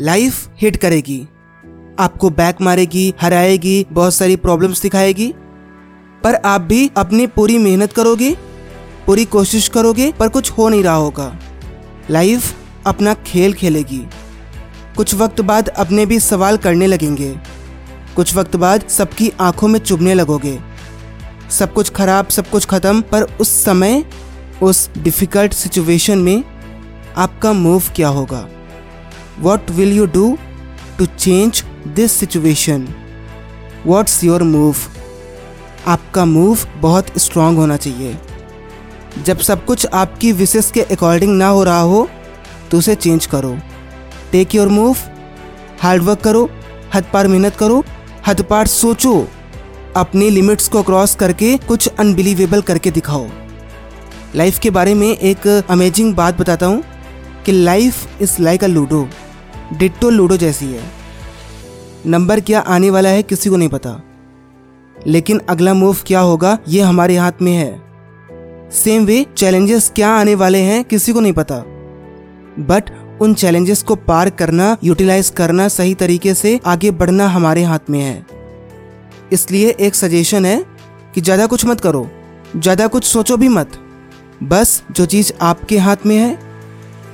Life hit करेगी। आपको back मारेगी, हराएगी, बहुत सारी प्रॉब्लम्स दिखाएगी। पर आप भी अपनी पूरी मेहनत करोगे, पूरी कोशिश करोगे, पर कुछ हो नहीं रहा होगा। लाइफ अपना खेल खेलेगी। कुछ वक्त बाद अपने भी सवाल करने लगेंगे। कुछ वक्त बाद सबकी आँखों में चुभने लगोगे। सब कुछ खराब, सब कुछ खत्म, पर उस समय उस डिफ़िकल्ट सिचुएशन में आपका मूव क्या होगा? What will you do to change this situation what's your move आपका मूव बहुत स्ट्रांग होना चाहिए। जब सब कुछ आपकी विशेष के अकॉर्डिंग ना हो रहा हो तो उसे चेंज करो। टेक योर मूव हार्डवर्क करो, हद पार मेहनत करो, हद पार सोचो। अपनी लिमिट्स को क्रॉस करके कुछ अनबिलीवेबल करके दिखाओ। लाइफ के बारे में एक अमेजिंग बात बताता हूँ कि life is like a ludo ditto ludo जैसी है। नंबर क्या आने वाला है किसी को नहीं पता। लेकिन अगला मूव क्या होगा, ये हमारे हाथ में है। सेम वे चैलेंजेस क्या आने वाले हैं किसी को नहीं पता। बट उन चैलेंजेस को पार करना यूटिलाइज करना सही तरीके से आगे बढ़ना हमारे हाथ में है। इसलिए एक सजेशन है कि ज़्यादा कुछ मत करो, ज़्यादा कुछ सोचो भी मत। बस जो चीज़ आपके हाथ में है,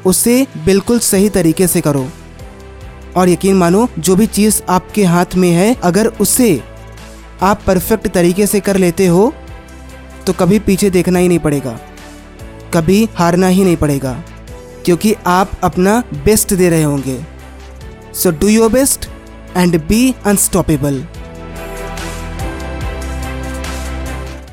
उसे बिल्कुल सही तरीके से करो। और यकीन मानो, जो भी चीज़ आपके हाथ में है, अगर उसे आप परफेक्ट तरीके से कर लेते हो तो कभी पीछे देखना ही नहीं पड़ेगा। कभी हारना ही नहीं पड़ेगा, क्योंकि आप अपना बेस्ट दे रहे होंगे। So do your best and be unstoppable